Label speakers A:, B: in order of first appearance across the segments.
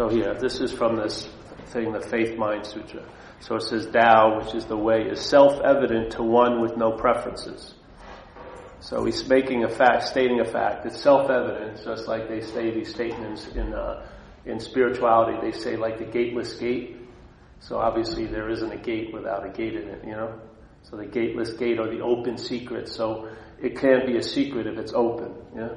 A: So here, this is from this thing, the Faith Mind Sutra. So it says Tao, which is the way, is self-evident to one with no preferences. So he's making a fact, stating a fact. It's self-evident, just like they say these statements in uh, in spirituality. They say like the gateless gate. So obviously there isn't a gate without a gate in it, you know. So the gateless gate or the open secret. So it can't be a secret if it's open, yeah.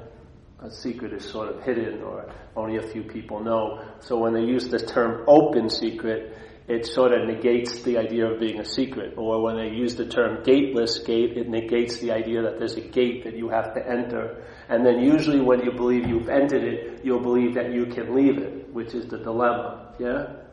A: A secret is sort of hidden or only a few people know. So when they use the term open secret, it sort of negates the idea of being a secret. Or when they use the term gateless gate, it negates the idea that there's a gate that you have to enter. And then usually when you believe you've entered it, you'll believe that you can leave it, which is the dilemma. Yeah?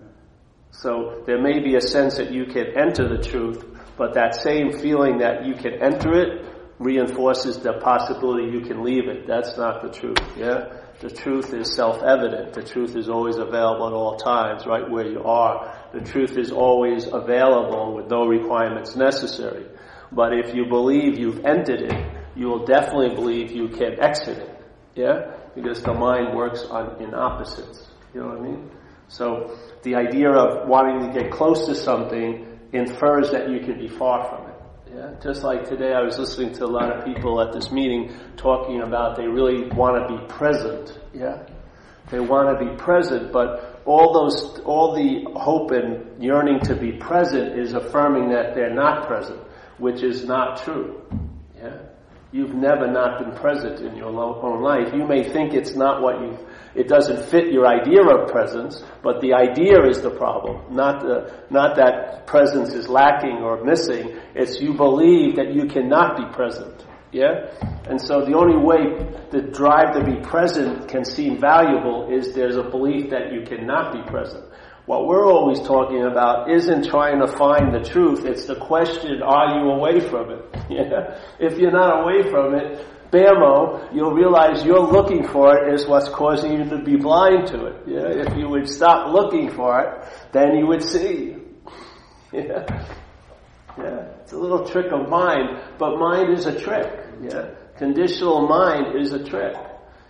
A: So there may be a sense that you can enter the truth, but that same feeling that you can enter it reinforces the possibility you can leave it. That's not the truth. Yeah? The truth is self-evident. The truth is always available at all times, right where you are. The truth is always available with no requirements necessary. But if you believe you've entered it, you will definitely believe you can exit it. Yeah? Because the mind works on, in opposites. You know what I mean? So the idea of wanting to get close to something infers that you can be far from it. Yeah, just like today, I was listening to a lot of people at this meeting talking about they really want to be present. Yeah, they want to be present, but all those, all the hope and yearning to be present is affirming that they're not present, which is not true. Yeah, you've never not been present in your own life. You may think it's not what you've it doesn't fit your idea of presence, but the idea is the problem. Not, the, not that presence is lacking or missing. It's you believe that you cannot be present. Yeah? And so the only way the drive to be present can seem valuable is there's a belief that you cannot be present. What we're always talking about isn't trying to find the truth. It's the question, are you away from it? Yeah? If you're not away from it, bammo, you'll realize you're looking for it is what's causing you to be blind to it. Yeah? If you would stop looking for it, then you would see. Yeah. Yeah. It's a little trick of mind, but mind is a trick. Yeah. Conditional mind is a trick.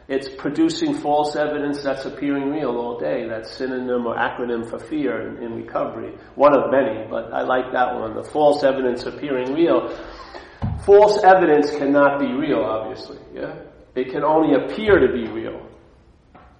A: It's producing false evidence that's appearing real all day. That's synonym or acronym for fear in, in recovery. One of many, but I like that one. The false evidence appearing real false evidence cannot be real, obviously. Yeah? It can only appear to be real.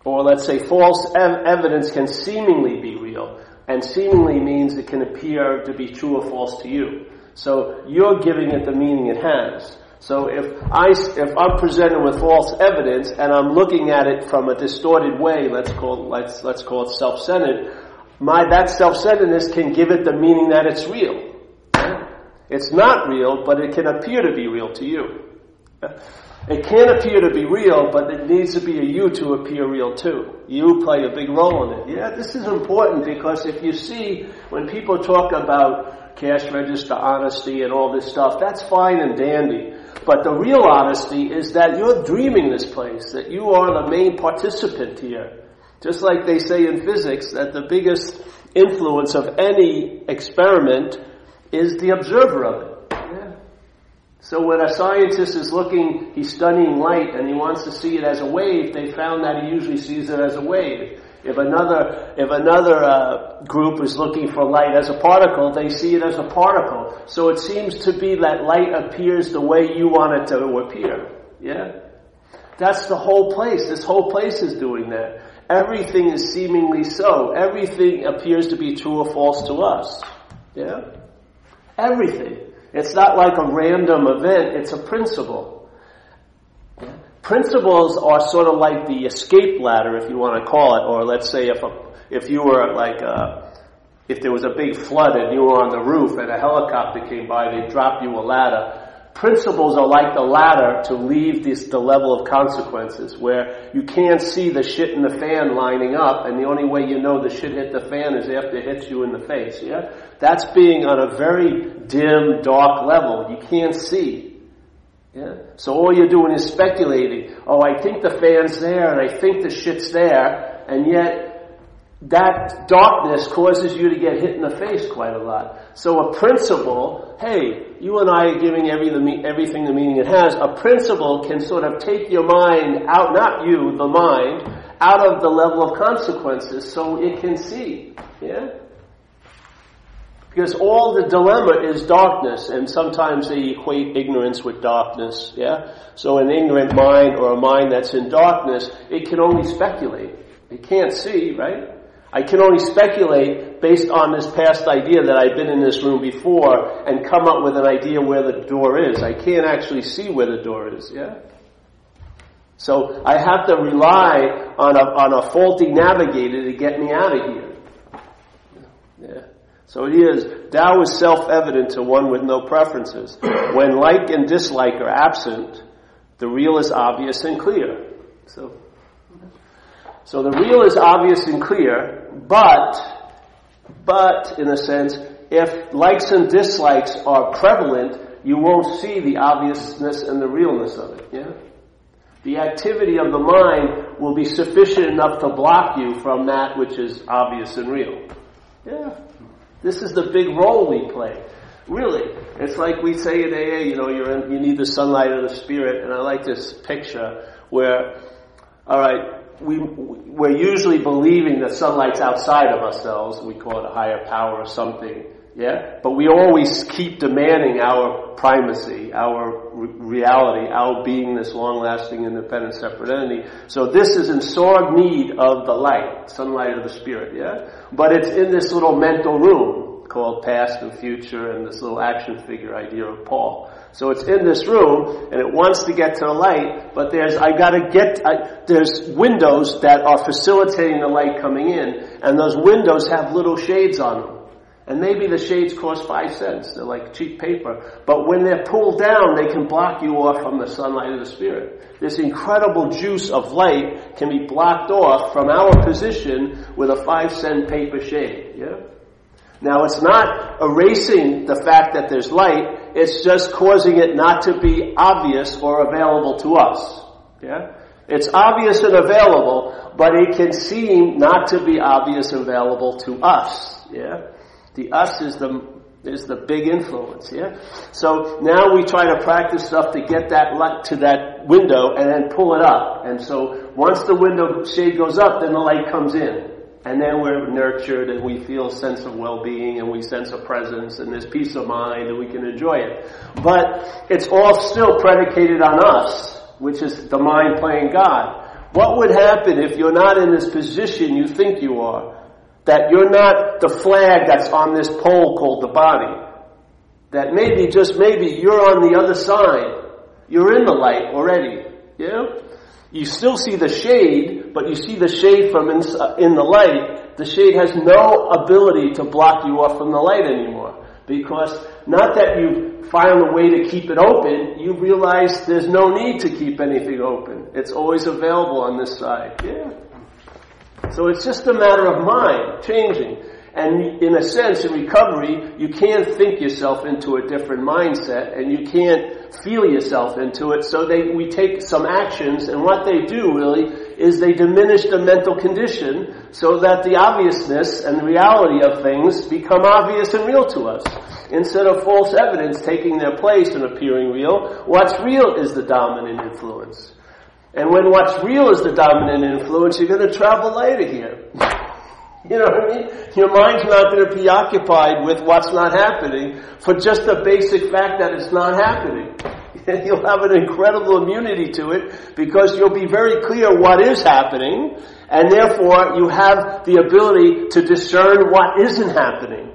A: Or let's say false ev- evidence can seemingly be real. And seemingly means it can appear to be true or false to you. So you're giving it the meaning it has. So if I, if I'm presented with false evidence and I'm looking at it from a distorted way, let's call let's, let's call it self-centered, my, that self-centeredness can give it the meaning that it's real. It's not real, but it can appear to be real to you. It can appear to be real, but it needs to be a you to appear real too. You play a big role in it. Yeah, this is important because if you see when people talk about cash register honesty and all this stuff, that's fine and dandy. But the real honesty is that you're dreaming this place, that you are the main participant here. Just like they say in physics that the biggest influence of any experiment is the observer of it. Yeah. So when a scientist is looking, he's studying light and he wants to see it as a wave, they found that he usually sees it as a wave. If another, if another uh, group is looking for light as a particle, they see it as a particle. So it seems to be that light appears the way you want it to appear. Yeah? That's the whole place. This whole place is doing that. Everything is seemingly so. Everything appears to be true or false to us. Yeah? Everything. It's not like a random event, it's a principle. Principles are sort of like the escape ladder, if you want to call it, or let's say if a, if you were like a, uh, if there was a big flood and you were on the roof and a helicopter came by, they drop you a ladder principles are like the ladder to leave this, the level of consequences where you can't see the shit in the fan lining up and the only way you know the shit hit the fan is after it hits you in the face, yeah? That's being on a very dim, dark level. You can't see. Yeah? So all you're doing is speculating. Oh, I think the fan's there and I think the shit's there and yet that darkness causes you to get hit in the face quite a lot. So a principle, hey, you and I are giving every, the, everything the meaning it has. A principle can sort of take your mind out, not you, the mind, out of the level of consequences so it can see. Yeah? Because all the dilemma is darkness, and sometimes they equate ignorance with darkness, yeah? So an ignorant mind or a mind that's in darkness, it can only speculate. It can't see, right? I can only speculate based on this past idea that I've been in this room before and come up with an idea where the door is. I can't actually see where the door is, yeah? So I have to rely on a, on a faulty navigator to get me out of here. Yeah. So it is, Tao is self-evident to one with no preferences. When like and dislike are absent, the real is obvious and clear. So so the real is obvious and clear, but, but in a sense, if likes and dislikes are prevalent, you won't see the obviousness and the realness of it, yeah? The activity of the mind will be sufficient enough to block you from that which is obvious and real. Yeah. This is the big role we play. Really. It's like we say in AA, you know, you're in, you need the sunlight of the spirit, and I like this picture where, alright, we, we're usually believing that sunlight's outside of ourselves. We call it a higher power or something. Yeah? But we always keep demanding our primacy, our re- reality, our being this long-lasting, independent, separate entity. So this is in sore need of the light, sunlight of the spirit, yeah? But it's in this little mental room called past and future and this little action figure idea of Paul. So it's in this room and it wants to get to the light, but there's, I gotta get, I, there's windows that are facilitating the light coming in and those windows have little shades on them. And maybe the shades cost five cents. They're like cheap paper. But when they're pulled down, they can block you off from the sunlight of the Spirit. This incredible juice of light can be blocked off from our position with a five cent paper shade. Yeah? Now it's not erasing the fact that there's light, it's just causing it not to be obvious or available to us. Yeah? It's obvious and available, but it can seem not to be obvious and available to us. Yeah? The us is the is the big influence, yeah? So now we try to practice stuff to get that light to that window and then pull it up. And so once the window shade goes up, then the light comes in. And then we're nurtured and we feel a sense of well-being and we sense a presence and this peace of mind and we can enjoy it. But it's all still predicated on us, which is the mind playing God. What would happen if you're not in this position you think you are? That you're not the flag that's on this pole called the body. That maybe, just maybe, you're on the other side. You're in the light already. Yeah? You still see the shade, but you see the shade from in, uh, in the light. The shade has no ability to block you off from the light anymore. Because not that you found a way to keep it open, you realize there's no need to keep anything open. It's always available on this side. Yeah. So it's just a matter of mind changing. And in a sense, in recovery, you can't think yourself into a different mindset and you can't feel yourself into it. So they, we take some actions and what they do really is they diminish the mental condition so that the obviousness and the reality of things become obvious and real to us. Instead of false evidence taking their place and appearing real, what's real is the dominant influence. And when what's real is the dominant influence, you're going to travel later here. You know what I mean? Your mind's not going to be occupied with what's not happening for just the basic fact that it's not happening. You'll have an incredible immunity to it because you'll be very clear what is happening and therefore you have the ability to discern what isn't happening.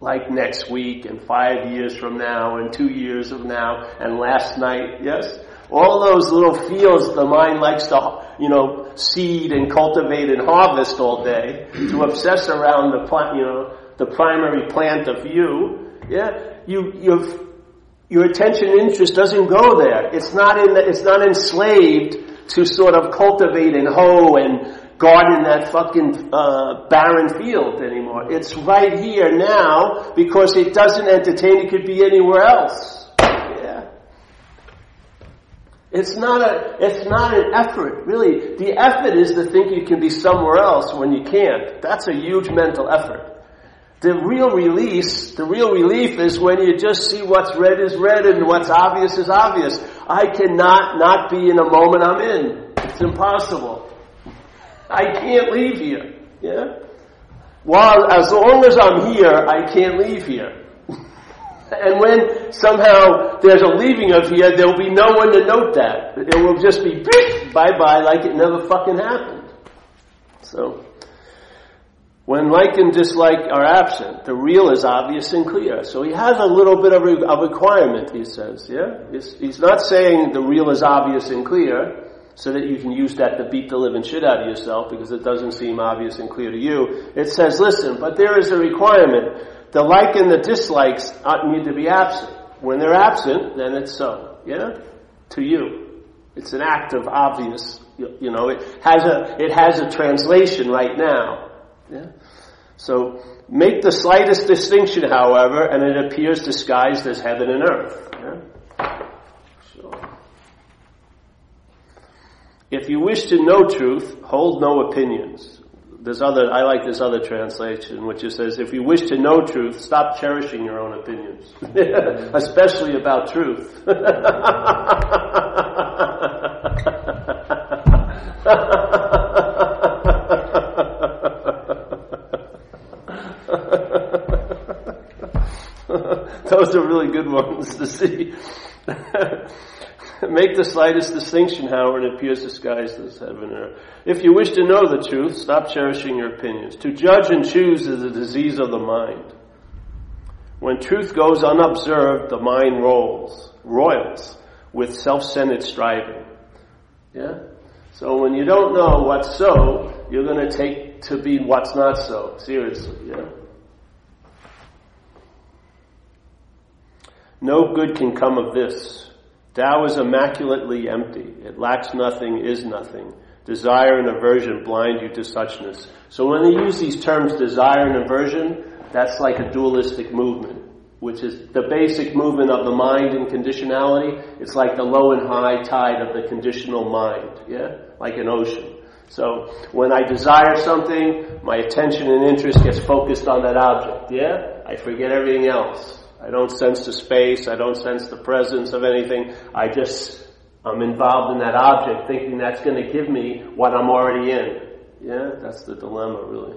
A: Like next week and five years from now and two years from now and last night, yes? All those little fields the mind likes to, you know, seed and cultivate and harvest all day to obsess around the plant, you know, the primary plant of you. Yeah, you, you've, your attention and interest doesn't go there. It's not in the, it's not enslaved to sort of cultivate and hoe and garden that fucking uh, barren field anymore. It's right here now because it doesn't entertain. It could be anywhere else. Yeah. It's not a, it's not an effort, really. The effort is to think you can be somewhere else when you can't. That's a huge mental effort. The real release, the real relief is when you just see what's red is red and what's obvious is obvious. I cannot not be in a moment I'm in. It's impossible. I can't leave here. Yeah? While, as long as I'm here, I can't leave here. and when somehow there's a leaving of here, there'll be no one to note that. It will just be bye bye like it never fucking happened. So, when like and dislike are absent, the real is obvious and clear. So he has a little bit of a, requirement, he says, yeah? He's, not saying the real is obvious and clear, so that you can use that to beat the living shit out of yourself because it doesn't seem obvious and clear to you. It says, listen, but there is a requirement. The like and the dislikes ought need to be absent. When they're absent, then it's so, yeah? To you. It's an act of obvious, you know, it has a, it has a translation right now. Yeah? So, make the slightest distinction, however, and it appears disguised as heaven and earth. Yeah? If you wish to know truth, hold no opinions. There's other, I like this other translation, which says, if you wish to know truth, stop cherishing your own opinions. Especially about truth. Those are really good ones to see. Make the slightest distinction, however, and it appears disguised as heaven and earth. If you wish to know the truth, stop cherishing your opinions. To judge and choose is a disease of the mind. When truth goes unobserved, the mind rolls, roils with self-centered striving. Yeah? So when you don't know what's so, you're going to take to be what's not so. Seriously, yeah? No good can come of this. Tao is immaculately empty. It lacks nothing, is nothing. Desire and aversion blind you to suchness. So when they use these terms desire and aversion, that's like a dualistic movement, which is the basic movement of the mind and conditionality. It's like the low and high tide of the conditional mind, yeah? Like an ocean. So when I desire something, my attention and interest gets focused on that object, yeah? I forget everything else. I don't sense the space. I don't sense the presence of anything. I just, I'm involved in that object thinking that's going to give me what I'm already in. Yeah, that's the dilemma really.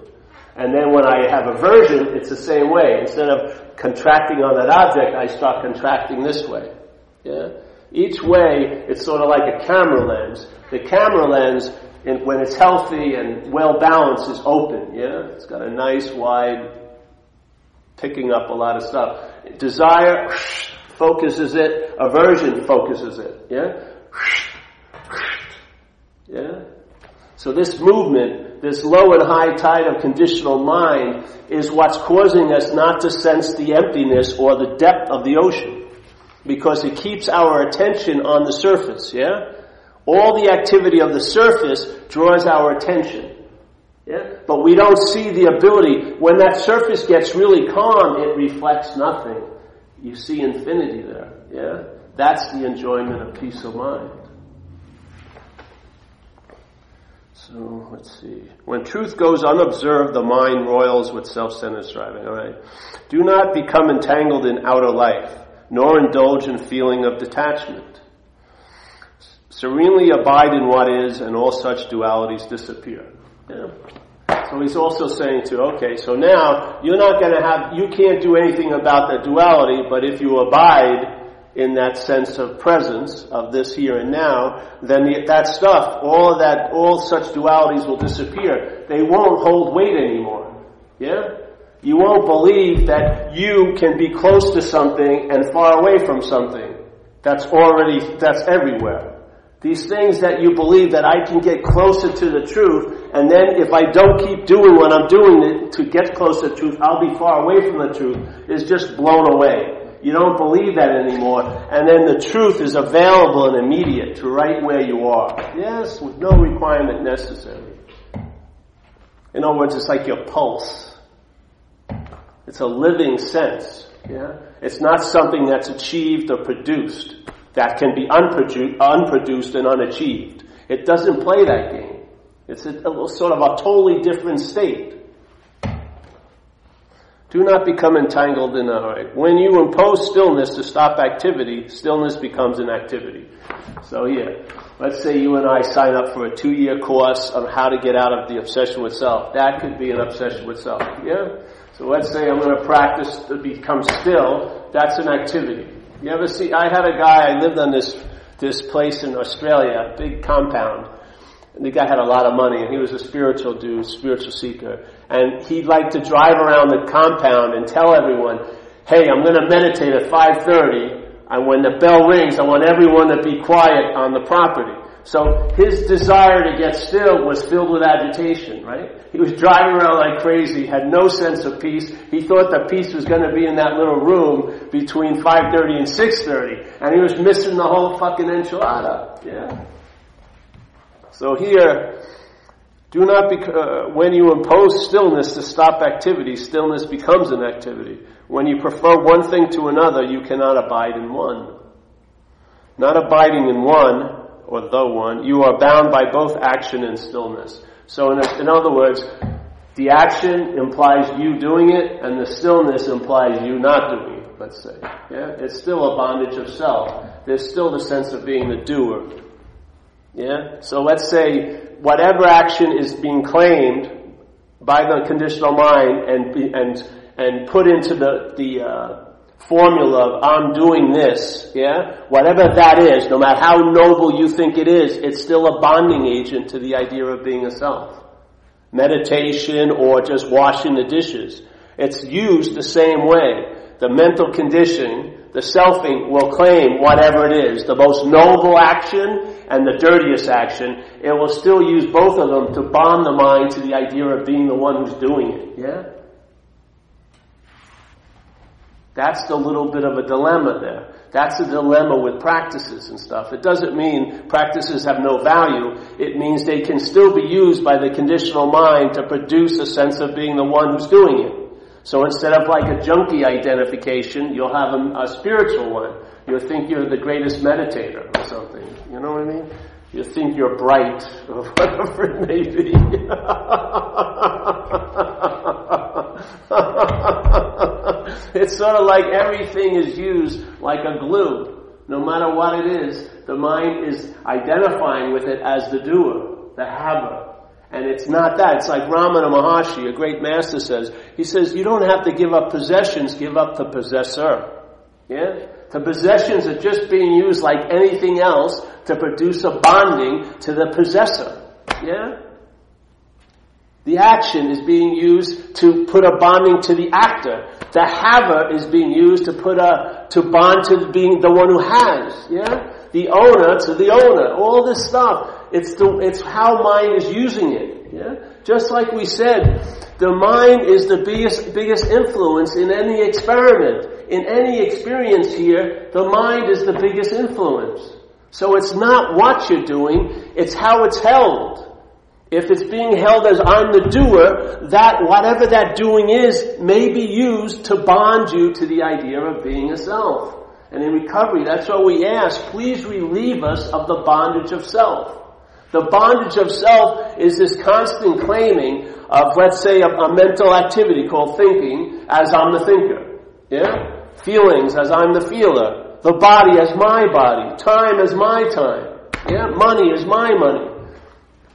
A: And then when I have aversion, it's the same way. Instead of contracting on that object, I start contracting this way. Yeah? Each way, it's sort of like a camera lens. The camera lens, when it's healthy and well balanced, is open. Yeah? It's got a nice wide, picking up a lot of stuff. Desire focuses it, aversion focuses it. Yeah? Yeah? So this movement, this low and high tide of conditional mind is what's causing us not to sense the emptiness or the depth of the ocean. Because it keeps our attention on the surface, yeah? All the activity of the surface draws our attention. Yeah? But we don't see the ability. When that surface gets really calm, it reflects nothing. You see infinity there. Yeah? That's the enjoyment of peace of mind. So let's see. When truth goes unobserved, the mind roils with self-centered striving. All right. Do not become entangled in outer life, nor indulge in feeling of detachment. Serenely abide in what is, and all such dualities disappear. Yeah. So he's also saying to, okay, so now you're not going to have, you can't do anything about the duality, but if you abide in that sense of presence of this here and now, then the, that stuff, all that, all such dualities will disappear. They won't hold weight anymore. Yeah? You won't believe that you can be close to something and far away from something. That's already, that's everywhere. These things that you believe that I can get closer to the truth, and then if I don't keep doing what I'm doing to get closer to truth, I'll be far away from the truth, is just blown away. You don't believe that anymore, and then the truth is available and immediate to right where you are. Yes, with no requirement necessary. In other words, it's like your pulse. It's a living sense. Yeah? It's not something that's achieved or produced that can be unproduced, unproduced and unachieved. It doesn't play that game. It's a, a sort of a totally different state. Do not become entangled in a hurry. When you impose stillness to stop activity, stillness becomes an activity. So here, let's say you and I sign up for a two-year course on how to get out of the obsession with self. That could be an obsession with self. Yeah? So let's say I'm going to practice to become still. That's an activity. You ever see, I had a guy, I lived on this, this place in Australia, big compound. And the guy had a lot of money and he was a spiritual dude, spiritual seeker. And he'd like to drive around the compound and tell everyone, hey, I'm gonna meditate at 5.30 and when the bell rings, I want everyone to be quiet on the property. So his desire to get still was filled with agitation, right? He was driving around like crazy, had no sense of peace. He thought that peace was going to be in that little room between 5.30 and 6.30. And he was missing the whole fucking enchilada. Yeah. So here, do not be, uh, when you impose stillness to stop activity, stillness becomes an activity. When you prefer one thing to another, you cannot abide in one. Not abiding in one, or the one, you are bound by both action and stillness. So in, in other words, the action implies you doing it, and the stillness implies you not doing it, let's say. Yeah? It's still a bondage of self. There's still the sense of being the doer. Yeah? So let's say whatever action is being claimed by the conditional mind and, and, and put into the, the, uh, formula of I'm doing this, yeah? Whatever that is, no matter how noble you think it is, it's still a bonding agent to the idea of being a self. Meditation or just washing the dishes. It's used the same way. The mental condition the selfing will claim whatever it is, the most noble action and the dirtiest action. It will still use both of them to bond the mind to the idea of being the one who's doing it. Yeah? That's the little bit of a dilemma there. That's a dilemma with practices and stuff. It doesn't mean practices have no value. It means they can still be used by the conditional mind to produce a sense of being the one who's doing it. So instead of like a junkie identification, you'll have a, a spiritual one. You'll think you're the greatest meditator or something. You know what I mean? You think you're bright or whatever it may be. it's sort of like everything is used like a glue. No matter what it is, the mind is identifying with it as the doer, the haver. And it's not that. It's like Ramana Maharshi, a great master says. He says, you don't have to give up possessions, give up the possessor. Yeah? The possessions are just being used like anything else to produce a bonding to the possessor. Yeah? The action is being used to put a bonding to the actor. The haver is being used to put a, to bond to being the one who has. Yeah? The owner to the owner. All this stuff. It's the, it's how mind is using it. Yeah? Just like we said, the mind is the biggest, biggest influence in any experiment. In any experience here, the mind is the biggest influence. So it's not what you're doing, it's how it's held. If it's being held as I'm the doer, that whatever that doing is may be used to bond you to the idea of being a self. And in recovery, that's what we ask. Please relieve us of the bondage of self. The bondage of self is this constant claiming of, let's say, a, a, mental activity called thinking as I'm the thinker. Yeah? Feelings as I'm the feeler. The body as my body. Time as my time. Yeah? Money as my money.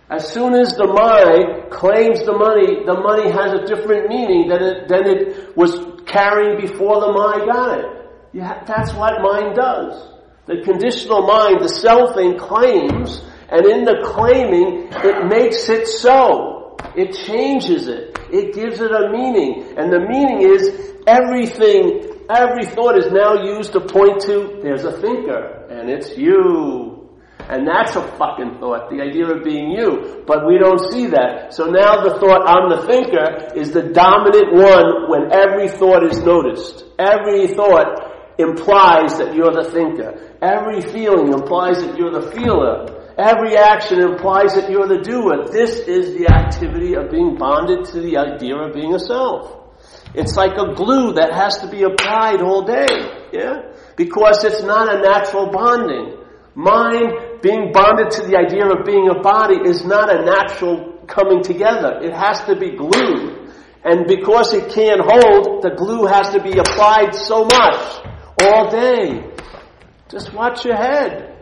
A: As soon as the mind claims the money, the money has a different meaning than it, than it was carrying before the mind got it. Yeah, that's what mind does. The conditional mind, the selfing claims and in the claiming, it makes it so. It changes it. It gives it a meaning. And the meaning is everything, every thought is now used to point to, there's a thinker, and it's you. And that's a fucking thought, the idea of being you. But we don't see that. So now the thought, I'm the thinker, is the dominant one when every thought is noticed. Every thought implies that you're the thinker. Every feeling implies that you're the feeler. Every action implies that you're the doer. This is the activity of being bonded to the idea of being a self. It's like a glue that has to be applied all day. Yeah? Because it's not a natural bonding. Mind being bonded to the idea of being a body is not a natural coming together. It has to be glued. And because it can't hold, the glue has to be applied so much all day. Just watch your head.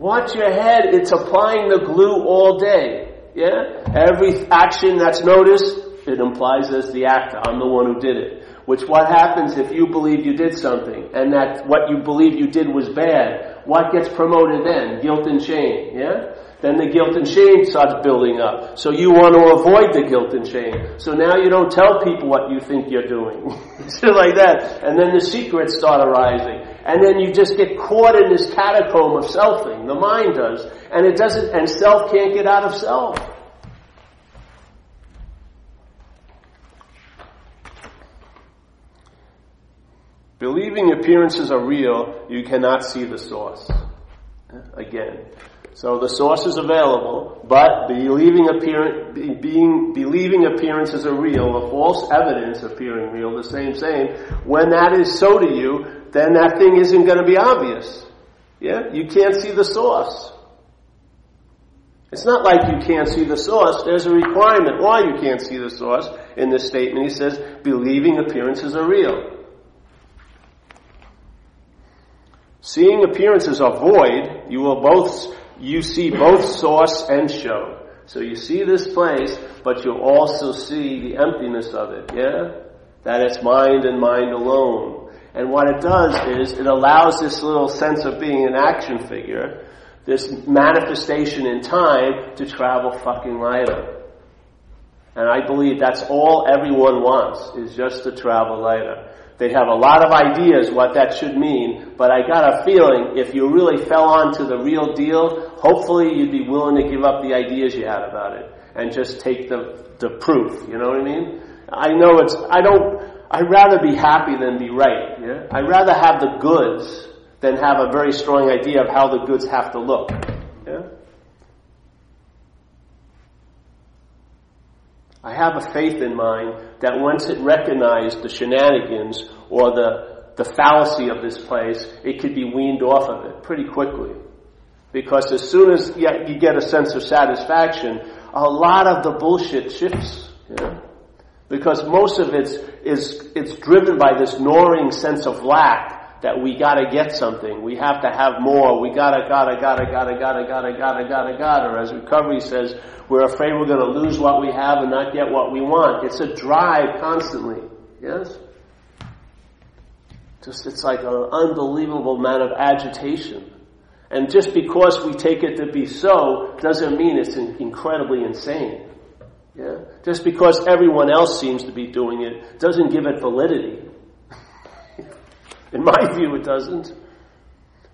A: Watch your head. It's applying the glue all day. Yeah? Every action that's noticed, it implies as the actor. I'm the one who did it. Which what happens if you believe you did something and that what you believe you did was bad? What gets promoted then? Guilt and shame, yeah? Then the guilt and shame starts building up. So you want to avoid the guilt and shame. So now you don't tell people what you think you're doing. Like that. And then the secrets start arising. And then you just get caught in this catacomb of selfing. The mind does. And it doesn't, and self can't get out of self. Believing appearances are real, you cannot see the source. Again. So the source is available, but believing, appear, being, believing appearances are real, a false evidence appearing real, the same, same. When that is so to you, then that thing isn't going to be obvious. Yeah? You can't see the source. It's not like you can't see the source. There's a requirement why you can't see the source. In this statement, he says, believing appearances are real. Seeing appearances are void, you will both, you see both source and show. So you see this place, but you also see the emptiness of it, yeah? That it's mind and mind alone. And what it does is it allows this little sense of being an action figure, this manifestation in time to travel fucking lighter. And I believe that's all everyone wants, is just to travel lighter. They have a lot of ideas what that should mean, but I got a feeling if you really fell on to the real deal, hopefully you'd be willing to give up the ideas you had about it and just take the, the proof. You know what I mean? I know it's, I don't, I'd rather be happy than be right. Yeah? I'd rather have the goods than have a very strong idea of how the goods have to look. Yeah? I have a faith in mind that once it recognized the shenanigans or the, the fallacy of this place, it could be weaned off of it pretty quickly. Because as soon as you get a sense of satisfaction, a lot of the bullshit shifts. Because most of it is it's driven by this gnawing sense of lack that we gotta get something. We have to have more. We gotta, gotta, gotta, gotta, gotta, gotta, gotta, gotta, gotta. Or as recovery says, we're afraid we're to lose what we have and not get what we want. It's a drive constantly. Yes? Just, it's like an unbelievable amount of agitation. And just because we take it to be so doesn't mean it's incredibly insane. Yeah? Just because everyone else seems to be doing it doesn't give it validity. In my view, it doesn't.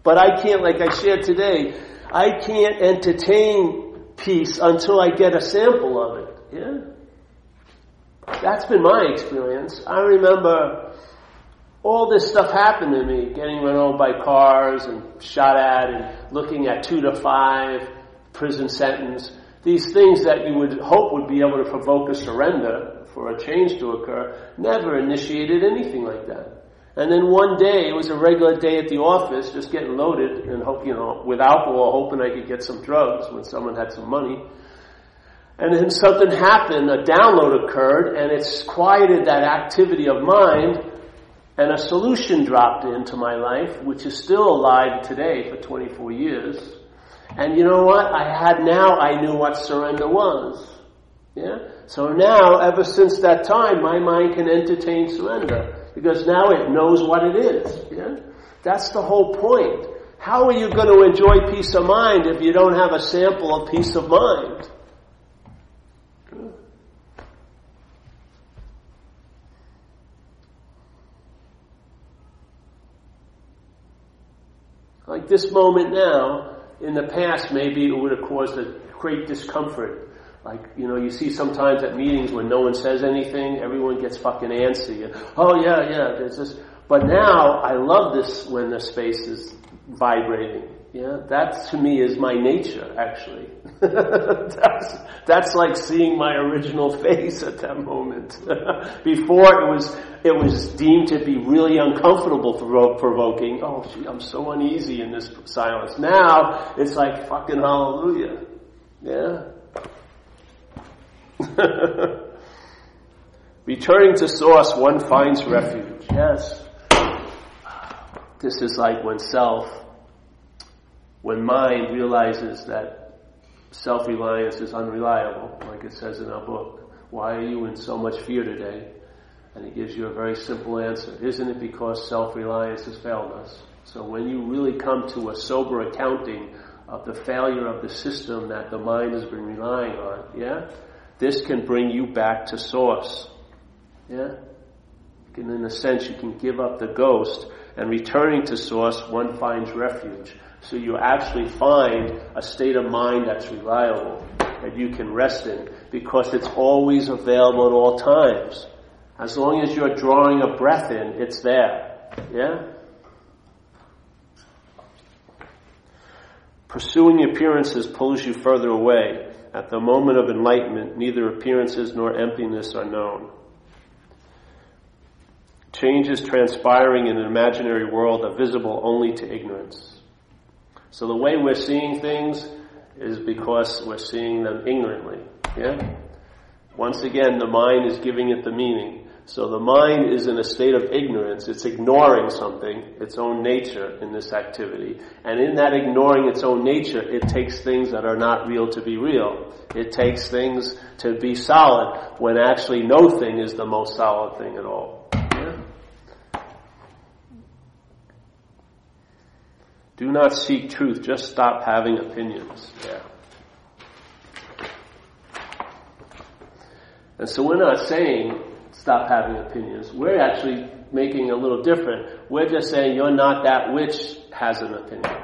A: But I can't, like I shared today, I can't entertain peace until I get a sample of it. Yeah? That's been my experience. I remember all this stuff happened to me, getting run over by cars and shot at and looking at two to five prison sentence. These things that you would hope would be able to provoke a surrender for a change to occur never initiated anything like that. And then one day, it was a regular day at the office, just getting loaded and hope, you know, with alcohol, hoping I could get some drugs when someone had some money. And then something happened, a download occurred, and it's quieted that activity of mind, and a solution dropped into my life, which is still alive today for 24 years. And you know what? I had now, I knew what surrender was. Yeah? So now, ever since that time, my mind can entertain surrender because now it knows what it is. Yeah? That's the whole point. How are you going to enjoy peace of mind if you don't have a sample of peace of mind? Like this moment now, in the past, maybe it would have caused a great discomfort like, you know, you see sometimes at meetings when no one says anything, everyone gets fucking antsy. And, oh yeah, yeah, there's this. But now, I love this when the space is vibrating. Yeah, that to me is my nature, actually. that's, that's like seeing my original face at that moment. Before it was, it was deemed to be really uncomfortable, provoking. Oh, gee, I'm so uneasy in this silence. Now, it's like fucking hallelujah. Yeah. Returning to source, one finds refuge. Yes. This is like when self when mind realizes that self-reliance is unreliable, like it says in our book, why are you in so much fear today? And he gives you a very simple answer. Isn't it because self-reliance has failed us? So when you really come to a sober accounting of the failure of the system that the mind has been relying on, yeah, this can bring you back to source. Yeah? And in a sense, you can give up the ghost and returning to source, one finds refuge. So you actually find a state of mind that's reliable that you can rest in because it's always available at all times. As long as you're drawing a breath in, it's there. Yeah? Pursuing appearances pulls you further away. At the moment of enlightenment, neither appearances nor emptiness are known. Changes transpiring in an imaginary world are visible only to ignorance. So the way we're seeing things is because we're seeing them ignorantly. Yeah? Once again, the mind is giving it the meaning. So the mind is in a state of ignorance. It's ignoring something, its own nature in this activity. And in that ignoring its own nature, it takes things that are not real to be real. It takes things to be solid when actually no thing is the most solid thing at all. Do not seek truth, just stop having opinions. Yeah. And so we're not saying stop having opinions. We're actually making a little different. We're just saying you're not that which has an opinion.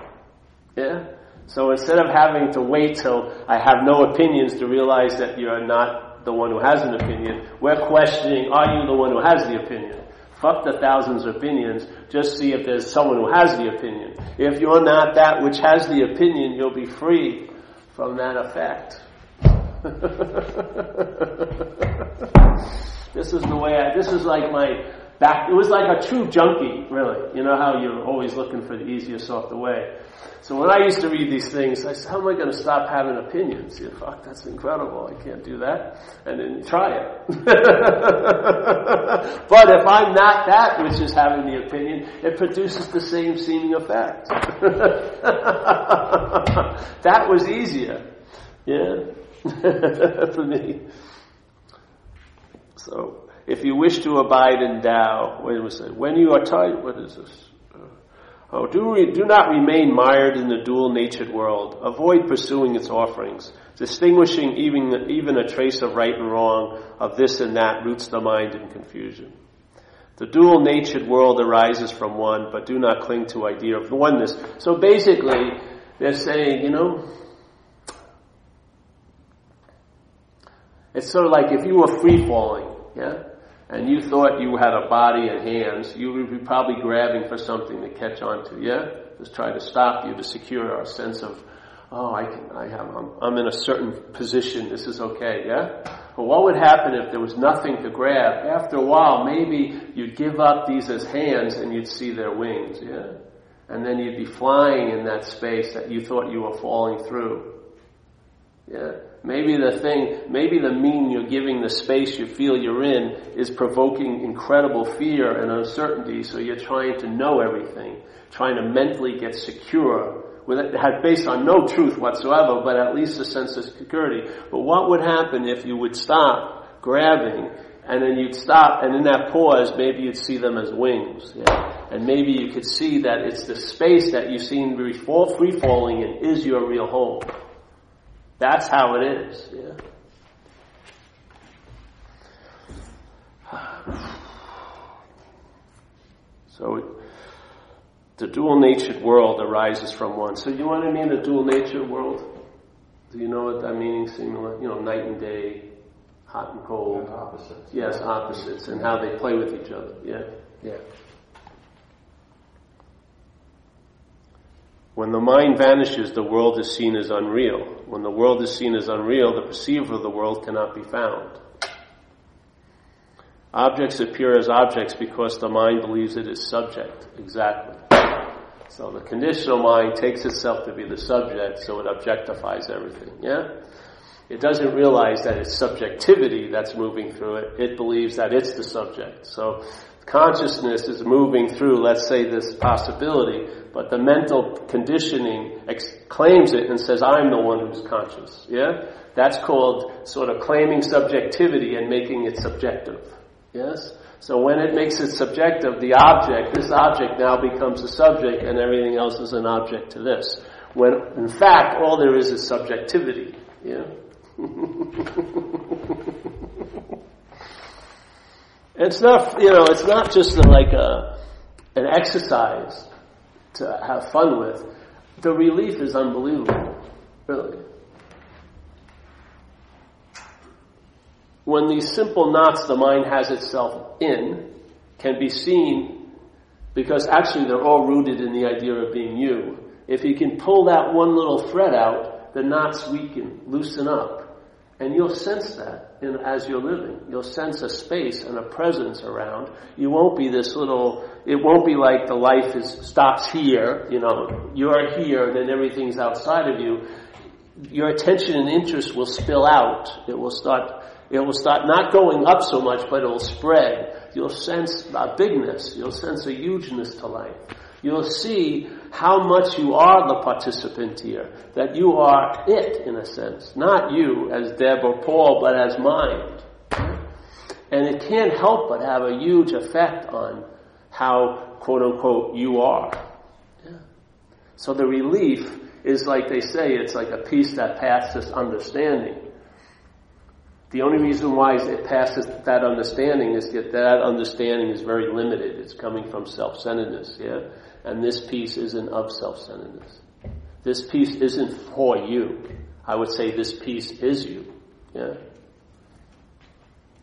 A: Yeah? So instead of having to wait till I have no opinions to realize that you're not the one who has an opinion, we're questioning, are you the one who has the opinion? Fuck the thousands of opinions. Just see if there's someone who has the opinion. If you're not that which has the opinion, you'll be free from that effect. this is the way I, this is like my back, it was like a true junkie, really. You know how you're always looking for the easiest off the way. So when I used to read these things, I said, how am I going to stop having opinions? You know, fuck, that's incredible. I can't do that. And then try it. but if I'm not that which is having the opinion, it produces the same seeming effect. that was easier. Yeah. For me. So, if you wish to abide in Tao, wait a second. When you are tired, what is this? Uh, oh, do, re, do not remain mired in the dual-natured world. Avoid pursuing its offerings. Distinguishing even, even a trace of right and wrong, of this and that, roots the mind in confusion. The dual-natured world arises from one, but do not cling to idea of oneness. So basically, they're saying, you know, it's sort of like if you were free falling, yeah? and you thought you had a body and hands, you would be probably grabbing for something to catch onto, yeah? Just try to stop you to secure our sense of, oh, I can, I have, I'm, I'm in a certain position, this is okay, yeah? But what would happen if there was nothing to grab? After a while, maybe you'd give up these as hands and you'd see their wings, yeah? And then you'd be flying in that space that you thought you were falling through. Yeah? Maybe the thing, maybe the mean you're giving the space you feel you're in is provoking incredible fear and uncertainty, so you're trying to know everything, trying to mentally get secure, with it based on no truth whatsoever, but at least a sense of security. But what would happen if you would stop grabbing and then you'd stop, and in that pause, maybe you'd see them as wings. Yeah? And maybe you could see that it's the space that you seem to be free falling in is your real home. That's how it is. Yeah. So the dual natured world arises from one. So you know what I mean, the dual natured world? Do you know what that means? Similar, you know, night and day, hot and cold.
B: And opposites.
A: Yes, opposites, and how they play with each other. Yeah, yeah. When the mind vanishes, the world is seen as unreal. When the world is seen as unreal, the perceiver of the world cannot be found. Objects appear as objects because the mind believes it is subject. Exactly. So the conditional mind takes itself to be the subject, so it objectifies everything. Yeah? It doesn't realize that it's subjectivity that's moving through it. It believes that it's the subject. So consciousness is moving through, let's say, this possibility, but the mental conditioning ex- claims it and says, I'm the one who's conscious. Yeah? That's called sort of claiming subjectivity and making it subjective. Yes? So when it makes it subjective, the object, this object now becomes a subject and everything else is an object to this. When in fact all there is is subjectivity. Yeah? it's not, you know, it's not just like a, an exercise to have fun with. The relief is unbelievable, really. When these simple knots the mind has itself in can be seen because actually they're all rooted in the idea of being you. If you can pull that one little thread out, the knots weaken, loosen up. And you'll sense that in, as you're living. You'll sense a space and a presence around. You won't be this little, it won't be like the life is, stops here, you know, you're here and then everything's outside of you. Your attention and interest will spill out. It will start, it will start not going up so much, but it will spread. You'll sense a bigness. You'll sense a hugeness to life. You'll see how much you are the participant here, that you are it in a sense, not you as Deb or Paul, but as mind. And it can't help but have a huge effect on how, quote unquote, you are. So the relief is like they say, it's like a peace that passes understanding. The only reason why it passes that understanding is that that understanding is very limited. It's coming from self-centeredness, yeah? And this peace isn't of self-centeredness. This peace isn't for you. I would say this peace is you. Yeah.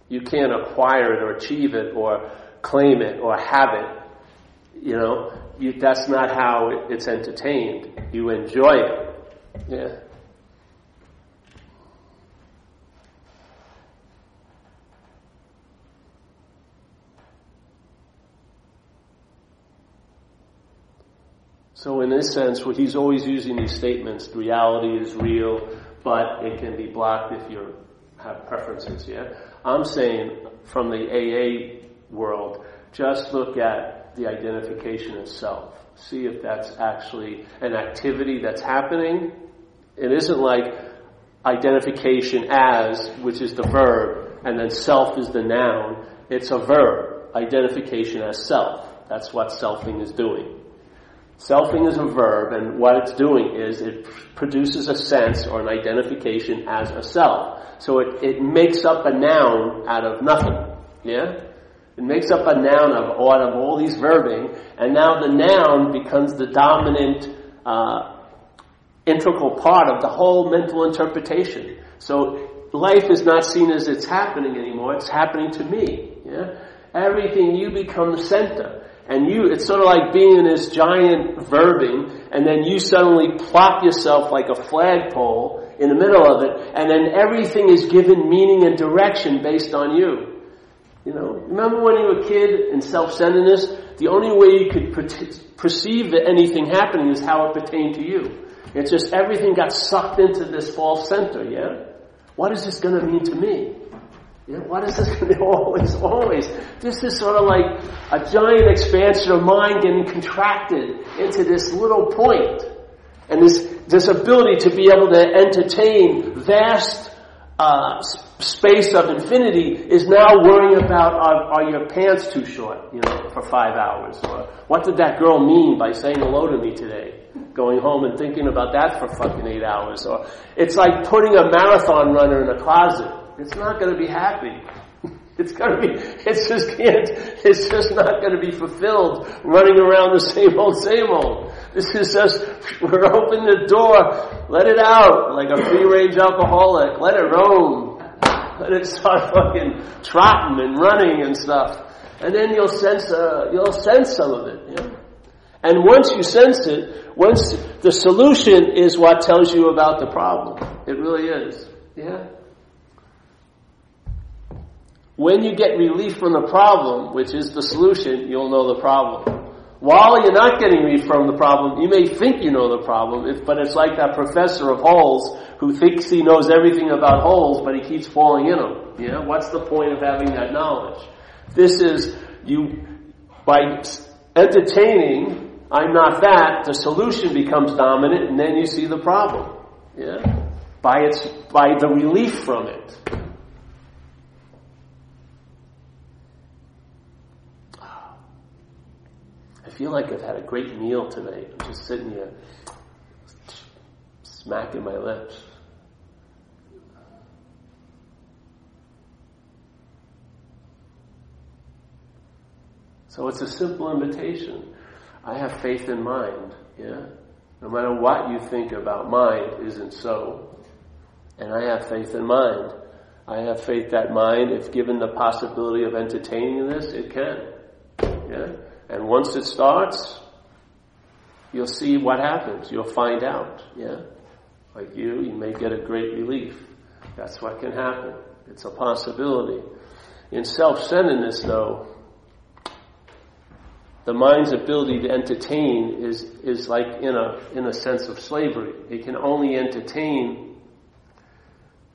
A: You can't acquire it or achieve it or claim it or have it. You know, you, that's not how it's entertained. You enjoy it. Yeah. So in this sense, what he's always using these statements, reality is real, but it can be blocked if you have preferences, yeah? I'm saying from the AA world, just look at the identification itself. See if that's actually an activity that's happening. It isn't like identification as, which is the verb, and then self is the noun. It's a verb, identification as self. That's what selfing is doing. Selfing is a verb, and what it's doing is it produces a sense or an identification as a self. So it, it makes up a noun out of nothing. Yeah? It makes up a noun of, out of all these verbing, and now the noun becomes the dominant, uh, integral part of the whole mental interpretation. So life is not seen as it's happening anymore, it's happening to me. Yeah? Everything, you become the center. And you, it's sort of like being in this giant verbing, and then you suddenly plop yourself like a flagpole in the middle of it, and then everything is given meaning and direction based on you. You know, remember when you were a kid in self-centeredness? The only way you could perceive that anything happening is how it pertained to you. It's just everything got sucked into this false center, yeah? What is this going to mean to me? Yeah, what is this going to be always, always? This is sort of like a giant expansion of mind getting contracted into this little point. And this, this ability to be able to entertain vast uh, space of infinity is now worrying about are, are, your pants too short, you know, for five hours? Or what did that girl mean by saying hello to me today? Going home and thinking about that for fucking eight hours. Or it's like putting a marathon runner in a closet it's not going to be happy. It's to be, it's just can't, it's just not going to be fulfilled running around the same old, same old. This is just, we're opening the door, let it out, like a free range alcoholic, let it roam. Let it start fucking trotting and running and stuff. And then you'll sense, uh, you'll sense some of it, you know? And once you sense it, once the solution is what tells you about the problem. It really is. Yeah? When you get relief from the problem, which is the solution, you'll know the problem. While you're not getting relief from the problem, you may think you know the problem, but it's like that professor of holes who thinks he knows everything about holes, but he keeps falling in them. Yeah? What's the point of having that knowledge? This is, you, by entertaining, I'm not that, the solution becomes dominant, and then you see the problem. Yeah? By its, by the relief from it. Feel like I've had a great meal today. I'm just sitting here smacking my lips. So it's a simple invitation. I have faith in mind, yeah? No matter what you think about mind isn't so. And I have faith in mind. I have faith that mind, if given the possibility of entertaining this, it can. Yeah? And once it starts, you'll see what happens. You'll find out. Yeah? Like you, you may get a great relief. That's what can happen. It's a possibility. In self-centeredness, though, the mind's ability to entertain is, is like in a, in a sense of slavery. It can only entertain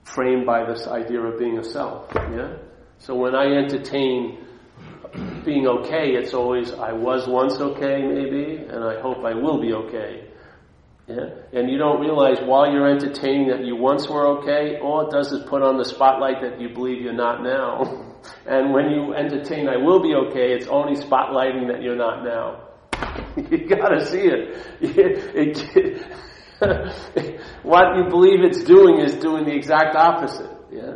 A: framed by this idea of being a self. Yeah? So when I entertain being okay, it's always, I was once okay, maybe, and I hope I will be okay. Yeah? And you don't realize while you're entertaining that you once were okay, all it does is put on the spotlight that you believe you're not now. and when you entertain, I will be okay, it's only spotlighting that you're not now. you gotta see it. it, it what you believe it's doing is doing the exact opposite. Yeah?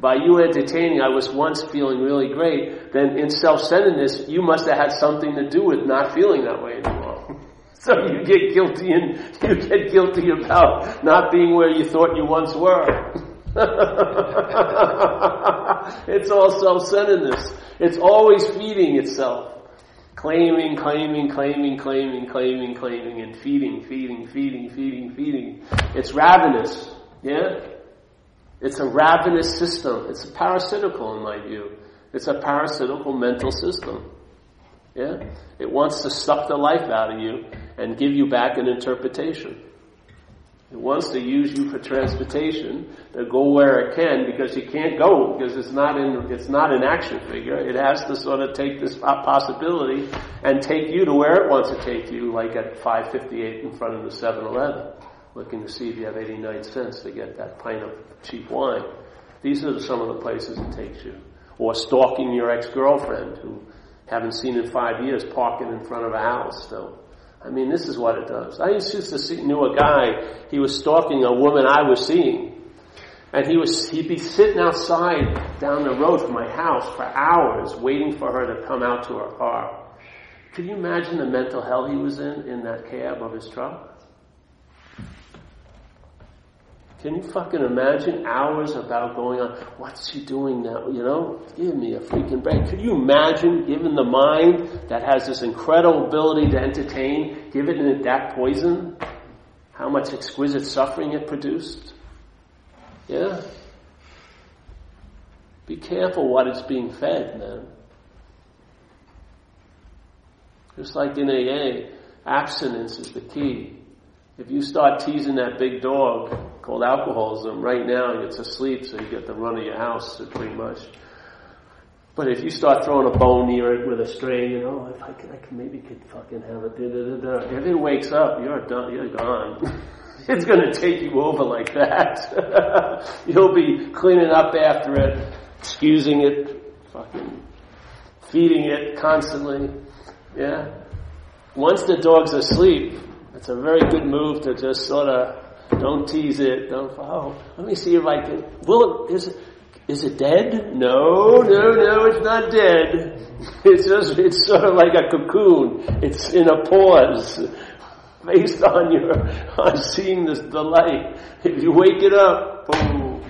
A: By you entertaining, I was once feeling really great, then in self-centeredness, you must have had something to do with not feeling that way anymore. so you get guilty and you get guilty about not being where you thought you once were. it's all self-centeredness. It's always feeding itself. Claiming, claiming, claiming, claiming, claiming, claiming, and feeding, feeding, feeding, feeding, feeding. It's ravenous. Yeah? It's a ravenous system. It's a parasitical in my view. It's a parasitical mental system. Yeah? It wants to suck the life out of you and give you back an interpretation. It wants to use you for transportation to go where it can because you can't go because it's not in, it's not an action figure. It has to sort of take this possibility and take you to where it wants to take you, like at 558 in front of the 7-Eleven looking to see if you have 89 cents to get that pint of cheap wine. These are some of the places it takes you. Or stalking your ex-girlfriend who haven't seen in five years parking in front of a house still. I mean, this is what it does. I used to see, knew a guy, he was stalking a woman I was seeing. And he was, he'd be sitting outside down the road from my house for hours waiting for her to come out to her car. Could you imagine the mental hell he was in, in that cab of his truck? Can you fucking imagine hours about going on? What's he doing now? You know, give me a freaking break. Could you imagine giving the mind that has this incredible ability to entertain, give it that poison? How much exquisite suffering it produced? Yeah? Be careful what it's being fed, man. Just like in AA, abstinence is the key. If you start teasing that big dog called alcoholism, right now it's asleep, so you get the run of your house pretty much. But if you start throwing a bone near it with a string, you know, if I could, I could maybe could fucking have a da da da da. If it wakes up, you're done. You're gone. it's going to take you over like that. You'll be cleaning up after it, excusing it, fucking feeding it constantly. Yeah. Once the dog's asleep, it's a very good move to just sort of don't tease it. Don't. Oh, let me see if I can. Will it? Is it? Is it dead? No, no, no. It's not dead. It's just. It's sort of like a cocoon. It's in a pause, based on your on seeing this the light. If you wake it up, boom.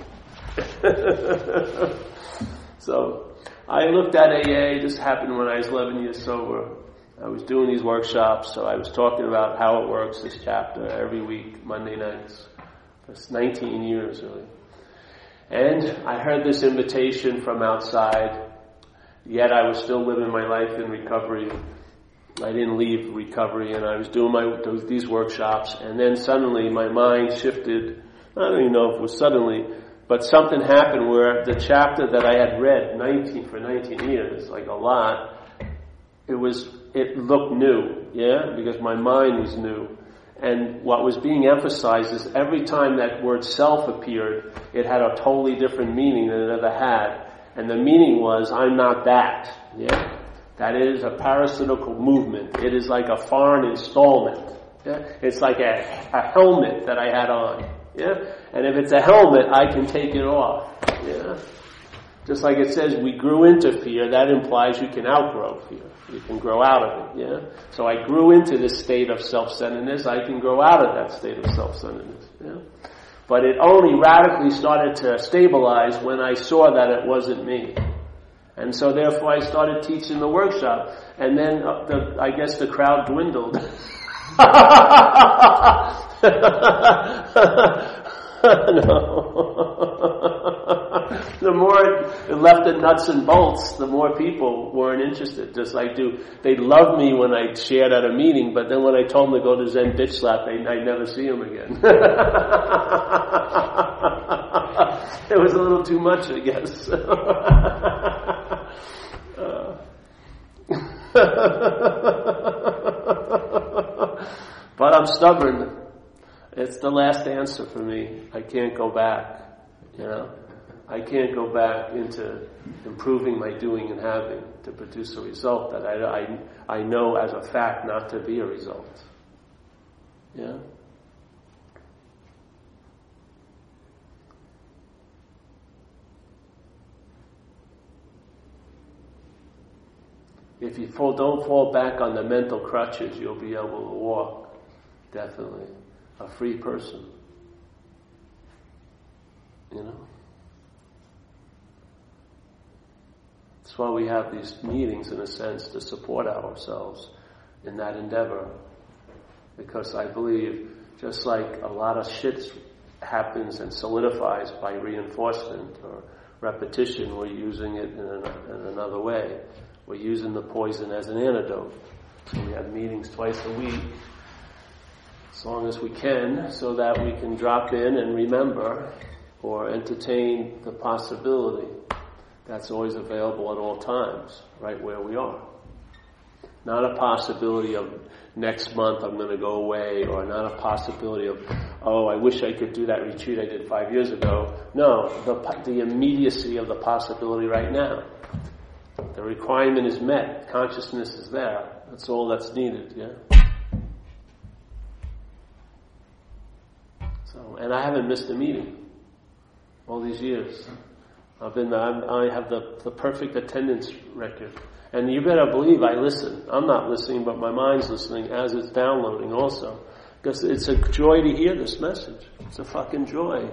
A: so, I looked at AA. This happened when I was 11 years sober. I was doing these workshops, so I was talking about how it works, this chapter, every week, Monday nights. It's 19 years, really. And I heard this invitation from outside, yet I was still living my life in recovery. I didn't leave recovery, and I was doing my these workshops, and then suddenly my mind shifted. I don't even know if it was suddenly, but something happened where the chapter that I had read 19 for 19 years, like a lot, it was it looked new, yeah, because my mind was new. And what was being emphasized is every time that word self appeared, it had a totally different meaning than it ever had. And the meaning was, I'm not that. Yeah? That is a parasitical movement. It is like a foreign installment. Yeah? It's like a, a helmet that I had on. Yeah? And if it's a helmet, I can take it off. Yeah? Just like it says we grew into fear, that implies you can outgrow fear. You can grow out of it, yeah? So I grew into this state of self-centeredness, I can grow out of that state of self-centeredness, yeah? But it only radically started to stabilize when I saw that it wasn't me. And so therefore I started teaching the workshop. And then uh, the, I guess the crowd dwindled. no. the more it left the nuts and bolts, the more people weren't interested. Just like do they loved me when I shared at a meeting, but then when I told them to go to Zen bitch slap, they I'd never see them again. it was a little too much, I guess. but I'm stubborn. It's the last answer for me. I can't go back. You know, I can't go back into improving my doing and having to produce a result that I, I, I know as a fact not to be a result. Yeah. If you fall, don't fall back on the mental crutches, you'll be able to walk. Definitely a free person. You know? That's why we have these meetings, in a sense, to support ourselves in that endeavor. Because I believe, just like a lot of shit happens and solidifies by reinforcement or repetition, we're using it in, an, in another way. We're using the poison as an antidote. So we have meetings twice a week as long as we can, so that we can drop in and remember or entertain the possibility that's always available at all times, right where we are. Not a possibility of next month I'm going to go away, or not a possibility of, oh, I wish I could do that retreat I did five years ago. No, the, the immediacy of the possibility right now. The requirement is met. Consciousness is there. That's all that's needed, yeah? So, and I haven't missed a meeting all these years. I've been, I'm, i have the, the perfect attendance record. And you better believe I listen. I'm not listening, but my mind's listening as it's downloading also. Because it's a joy to hear this message. It's a fucking joy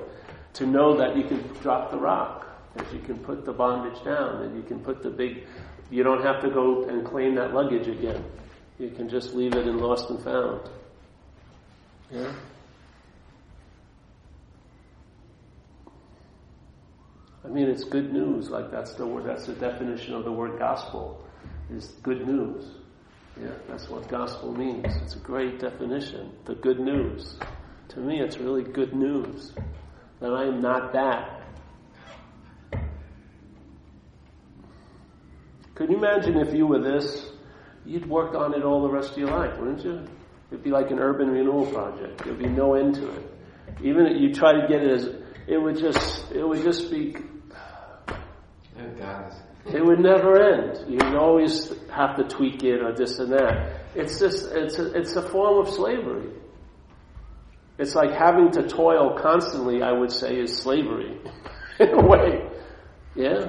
A: to know that you can drop the rock, that you can put the bondage down, that you can put the big, you don't have to go and claim that luggage again. You can just leave it in lost and found. Yeah? I mean, it's good news. Like that's the word. That's the definition of the word gospel. Is good news. Yeah, that's what gospel means. It's a great definition. The good news. To me, it's really good news that I am not that. Could you imagine if you were this? You'd work on it all the rest of your life, wouldn't you? It'd be like an urban renewal project. There'd be no end to it. Even if you try to get it as, it would just, it would just be it would never end. You'd always have to tweak it or this and that. It's just, it's a, it's a form of slavery. It's like having to toil constantly, I would say, is slavery. in a way. Yeah?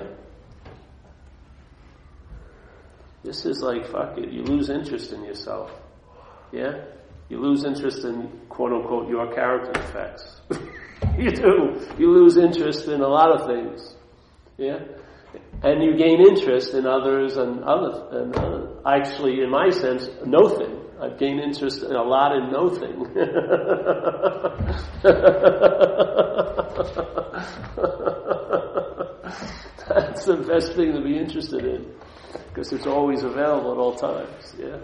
A: This is like, fuck it, you lose interest in yourself. Yeah? You lose interest in quote unquote your character effects. you do. You lose interest in a lot of things. Yeah? And you gain interest in others and other, and uh, actually, in my sense, nothing. I've gained interest in a lot in nothing. That's the best thing to be interested in because it's always available at all times. Yeah,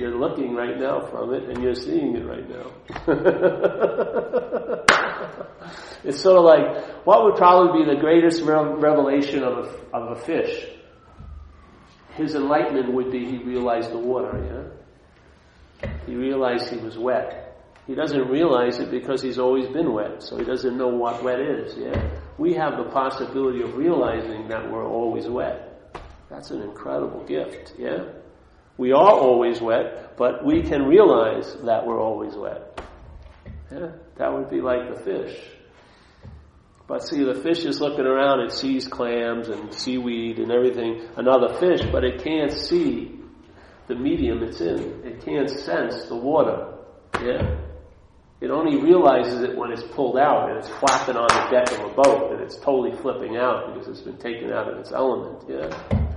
A: you're looking right now from it, and you're seeing it right now. it's sort of like what would probably be the greatest revelation of a, of a fish. His enlightenment would be he realized the water. Yeah, he realized he was wet. He doesn't realize it because he's always been wet, so he doesn't know what wet is. Yeah, we have the possibility of realizing that we're always wet. That's an incredible gift, yeah? We are always wet, but we can realize that we're always wet. Yeah? That would be like the fish. But see, the fish is looking around, it sees clams and seaweed and everything, another fish, but it can't see the medium it's in. It can't sense the water. Yeah? It only realizes it when it's pulled out and it's flapping on the deck of a boat and it's totally flipping out because it's been taken out of its element. Yeah?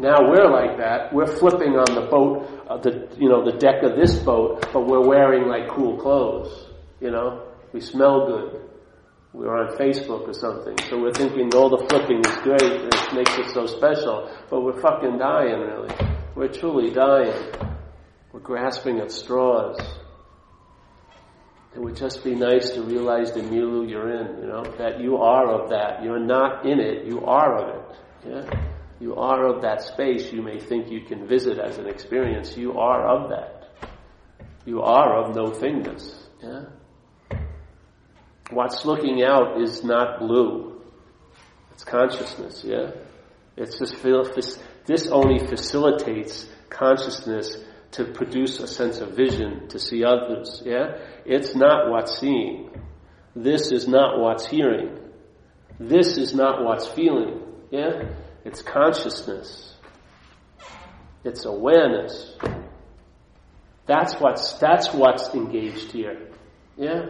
A: Now we're like that. We're flipping on the boat, uh, the you know the deck of this boat, but we're wearing like cool clothes. You know, we smell good. We're on Facebook or something, so we're thinking all the flipping is great it makes it so special. But we're fucking dying, really. We're truly dying. We're grasping at straws. It would just be nice to realize the milieu you're in, you know, that you are of that. You're not in it, you are of it. Yeah? You are of that space you may think you can visit as an experience. You are of that. You are of no thingness. Yeah? What's looking out is not blue. It's consciousness, yeah? It's just, this only facilitates consciousness to produce a sense of vision, to see others, yeah? It's not what's seeing. This is not what's hearing. This is not what's feeling, yeah? It's consciousness. It's awareness. That's what's, that's what's engaged here. Yeah?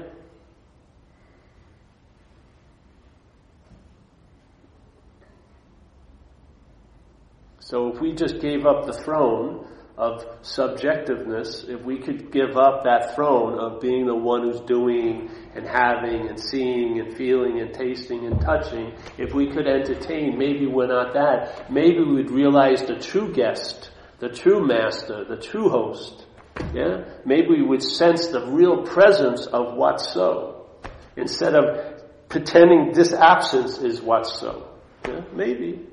A: So if we just gave up the throne of subjectiveness, if we could give up that throne of being the one who's doing and having and seeing and feeling and tasting and touching, if we could entertain, maybe we're not that, maybe we'd realize the true guest, the true master, the true host. Yeah? Maybe we would sense the real presence of what's so, instead of pretending this absence is what's so. Yeah? Maybe.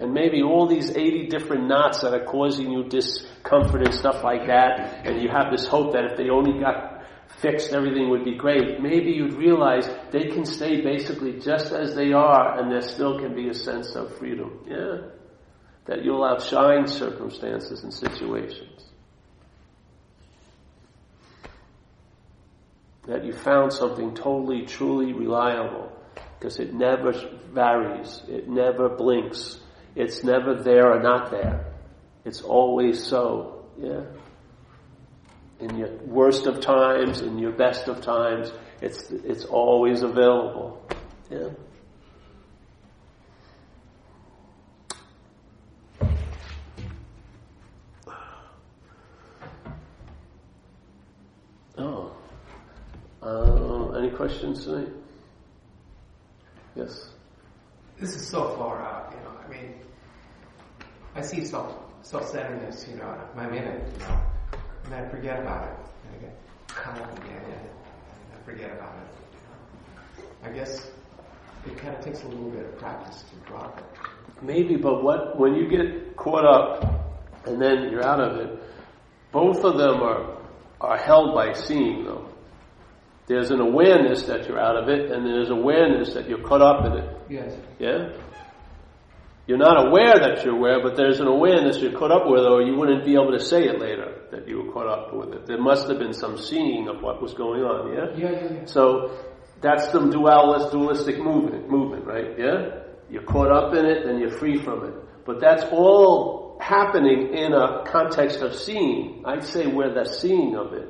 A: And maybe all these 80 different knots that are causing you discomfort and stuff like that, and you have this hope that if they only got fixed, everything would be great. Maybe you'd realize they can stay basically just as they are, and there still can be a sense of freedom. Yeah? That you'll outshine circumstances and situations. That you found something totally, truly reliable. Because it never varies. It never blinks. It's never there or not there. It's always so. Yeah. In your worst of times, in your best of times, it's it's always available. Yeah. Oh. Uh, any questions tonight? Yes.
B: This is so far out, you know. I mean, I see self self-centeredness, you know, I'm in it, you know, and I forget about it. And I get caught up again in it, and I forget about it. I guess it kind of takes a little bit of practice to drop it.
A: Maybe, but what when you get caught up and then you're out of it, both of them are are held by seeing though. There's an awareness that you're out of it, and there's awareness that you're caught up in it.
B: Yes.
A: Yeah? You're not aware that you're aware, but there's an awareness you're caught up with, or you wouldn't be able to say it later that you were caught up with it. There must have been some seeing of what was going on,
B: yeah? Yeah, yeah, yeah.
A: So that's the dualist, dualistic movement, movement, right? Yeah? You're caught up in it, and you're free from it. But that's all happening in a context of seeing. I'd say we're the seeing of it,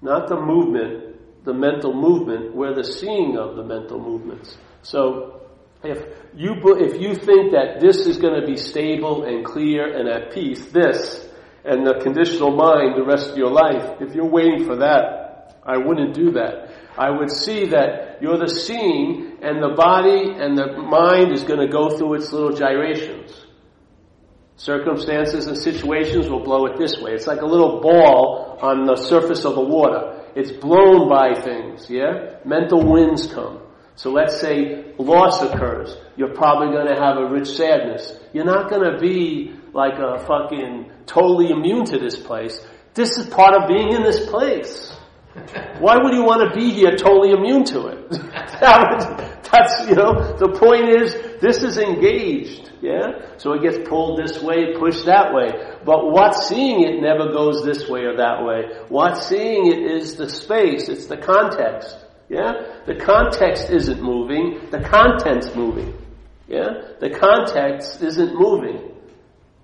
A: not the movement the mental movement, we're the seeing of the mental movements. So if you if you think that this is going to be stable and clear and at peace, this and the conditional mind the rest of your life, if you're waiting for that, I wouldn't do that. I would see that you're the seeing and the body and the mind is going to go through its little gyrations. Circumstances and situations will blow it this way. It's like a little ball on the surface of the water. It's blown by things, yeah? Mental winds come. So let's say loss occurs. You're probably going to have a rich sadness. You're not going to be like a fucking totally immune to this place. This is part of being in this place. Why would you want to be here totally immune to it? That's, you know, the point is, this is engaged, yeah? So it gets pulled this way, pushed that way. But what's seeing it never goes this way or that way. What's seeing it is the space, it's the context, yeah? The context isn't moving, the content's moving, yeah? The context isn't moving.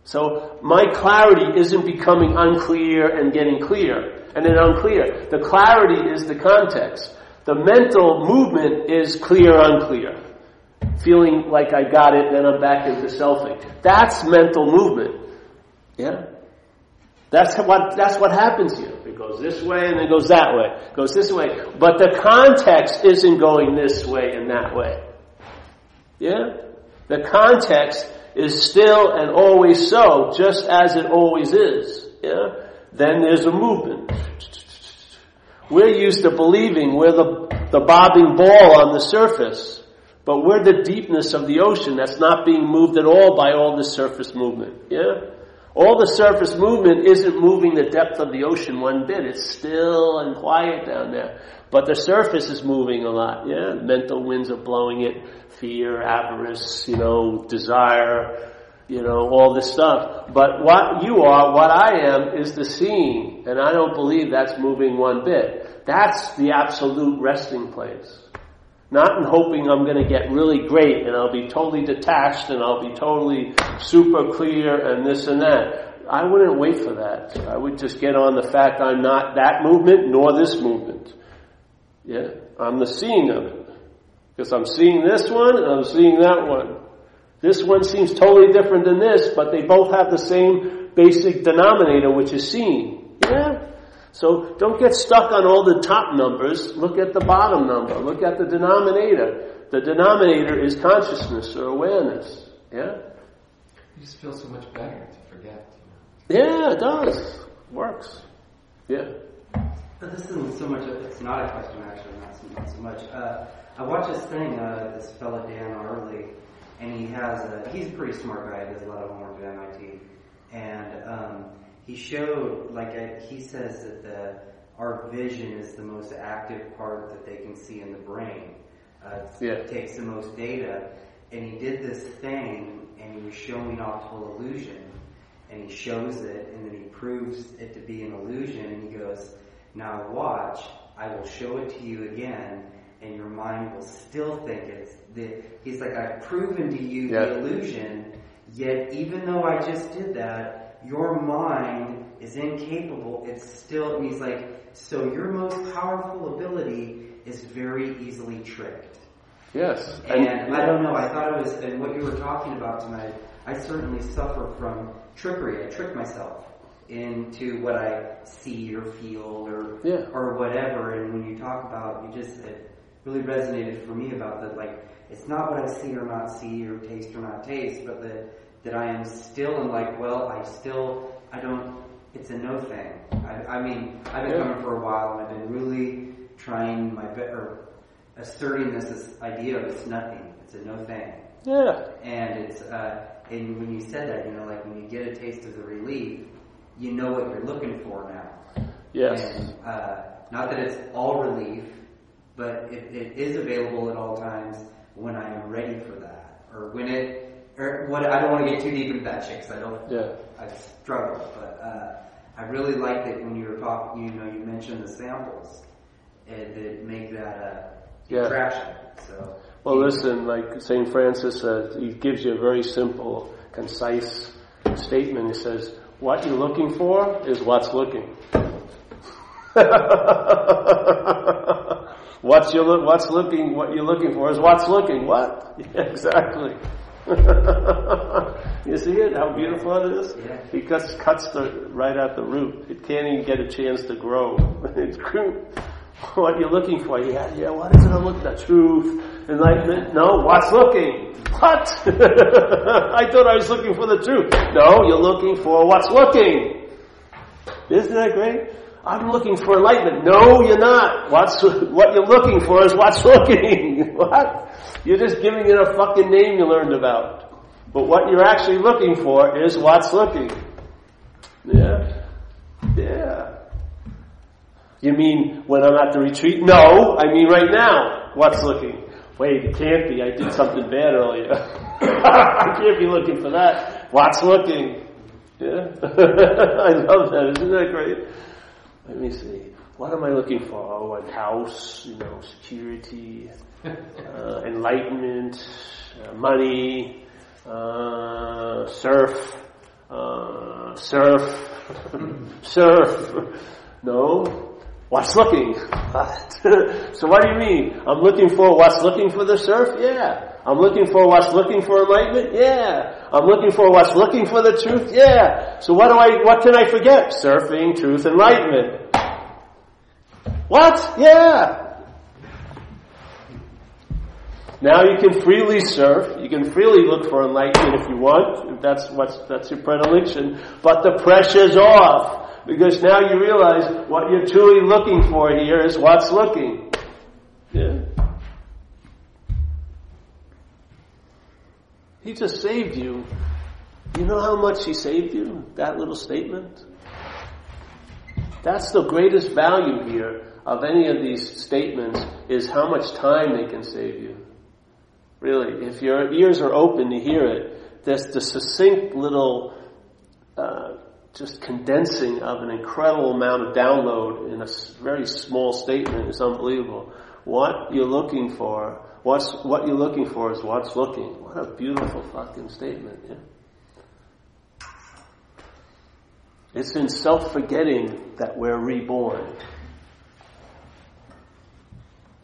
A: So my clarity isn't becoming unclear and getting clear and then unclear. The clarity is the context. The mental movement is clear, unclear. Feeling like I got it, then I'm back into selfing. That's mental movement. Yeah? That's what, that's what happens here. It goes this way and it goes that way. It goes this way. But the context isn't going this way and that way. Yeah? The context is still and always so, just as it always is. Yeah? Then there's a movement. We're used to believing we're the, the bobbing ball on the surface, but we're the deepness of the ocean that's not being moved at all by all the surface movement. Yeah? All the surface movement isn't moving the depth of the ocean one bit. It's still and quiet down there. But the surface is moving a lot, yeah? Mental winds are blowing it fear, avarice, you know, desire, you know, all this stuff. But what you are, what I am, is the seeing, and I don't believe that's moving one bit. That's the absolute resting place. Not in hoping I'm going to get really great and I'll be totally detached and I'll be totally super clear and this and that. I wouldn't wait for that. I would just get on the fact I'm not that movement nor this movement. Yeah? I'm the seeing of it. Because I'm seeing this one and I'm seeing that one. This one seems totally different than this, but they both have the same basic denominator, which is seeing. Yeah? So don't get stuck on all the top numbers. Look at the bottom number. Look at the denominator. The denominator is consciousness or awareness. Yeah?
B: You just feel so much better to forget.
A: Yeah, it does. Works. Yeah.
C: But this isn't so much, a, it's not a question actually, not so, not so much. Uh, I watched this thing, uh, this fellow Dan Ariely, and he has a, he's a pretty smart guy, he does a lot of homework at MIT, and um, he showed, like a, he says that the, our vision is the most active part that they can see in the brain. Uh,
A: yeah.
C: It takes the most data, and he did this thing, and he was showing optical illusion, and he shows it, and then he proves it to be an illusion, and he goes, now watch, I will show it to you again, and your mind will still think it's the, he's like, I've proven to you the illusion, yet even though I just did that, your mind is incapable, it's still, and he's like, so your most powerful ability is very easily tricked.
A: Yes.
C: And, and I don't know, I thought it was, and what you were talking about tonight, I certainly suffer from trickery. I trick myself into what I see or feel or
A: yeah.
C: or whatever. And when you talk about, you just it really resonated for me about that. Like it's not what I see or not see or taste or not taste, but that that I am still in like, well, I still I don't. It's a no thing. I, I mean, I've been
A: Yeah.
C: coming for a while, and I've been really trying my best or asserting this, this idea of it's nothing. It's a no thing.
A: Yeah.
C: And it's uh, and when you said that, you know, like when you get a taste of the relief, you know what you're looking for now.
A: Yes.
C: And uh, not that it's all relief, but it, it is available at all times when I am ready for that, or when it. Or what I don't want to get too deep into that because I don't.
A: Yeah.
C: I struggle, but uh, I really liked it when you were talking. You know, you mentioned the samples and that make that uh,
A: Yeah.
C: attraction. So.
A: Well, listen, like St. Francis says, he gives you a very simple, concise statement. He says, what you're looking for is what's looking. What's your what's looking what you're looking for is what's looking. What? Yeah, exactly. you see it? How beautiful it is?
C: Yeah.
A: He cuts cuts the right at the root. It can't even get a chance to grow. it's what are you're looking for. Yeah, yeah. What is it? I'm looking at truth, enlightenment. No, what's looking? What? I thought I was looking for the truth. No, you're looking for what's looking. Isn't that great? I'm looking for enlightenment. No, you're not. What's, what you're looking for is what's looking. what? You're just giving it a fucking name you learned about. But what you're actually looking for is what's looking. Yeah. Yeah. You mean when I'm at the retreat? No, I mean right now. What's looking? Wait, it can't be. I did something bad earlier. I can't be looking for that. What's looking? Yeah. I love that. Isn't that great? Let me see. What am I looking for? Oh, a house, you know, security, uh, enlightenment, uh, money, uh, surf, uh, surf, surf. No. What's looking? so what do you mean? I'm looking for what's looking for the surf? Yeah. I'm looking for what's looking for enlightenment? Yeah. I'm looking for what's looking for the truth? Yeah. So what do I, what can I forget? Surfing, truth, enlightenment. What? Yeah. Now you can freely surf. You can freely look for enlightenment if you want, if that's what's, that's your predilection. But the pressure's off. Because now you realize what you're truly looking for here is what's looking. Yeah. He just saved you. You know how much he saved you? That little statement? That's the greatest value here of any of these statements is how much time they can save you. Really, if your ears are open to hear it, there's the succinct little, uh, just condensing of an incredible amount of download in a very small statement is unbelievable. What you're looking for, what's, what you're looking for is what's looking. What a beautiful fucking statement, yeah? It's in self-forgetting that we're reborn.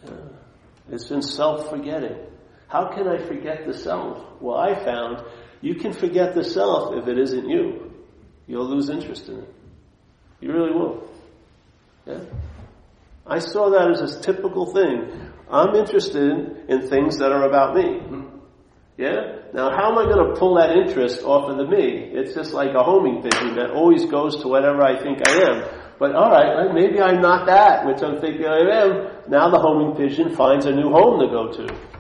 A: Yeah. It's in self-forgetting. How can I forget the self? Well, I found you can forget the self if it isn't you. You'll lose interest in it. You really will. Yeah? I saw that as a typical thing. I'm interested in things that are about me. Yeah? Now how am I going to pull that interest off of the me? It's just like a homing pigeon that always goes to whatever I think I am. But alright, maybe I'm not that, which I'm thinking I am. Now the homing pigeon finds a new home to go to.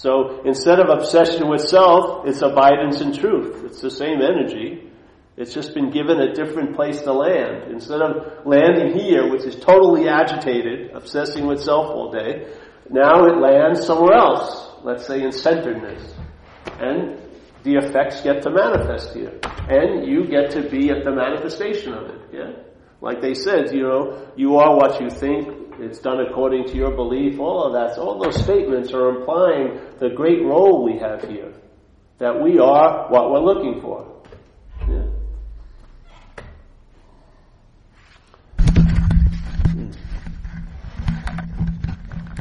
A: So instead of obsession with self, it's abidance in truth. It's the same energy. It's just been given a different place to land. Instead of landing here, which is totally agitated, obsessing with self all day, now it lands somewhere else. Let's say in centeredness. And the effects get to manifest here. And you get to be at the manifestation of it. Yeah? Like they said, you know, you are what you think, it's done according to your belief, all of that. All those statements are implying the great role we have here. That we are what we're looking for.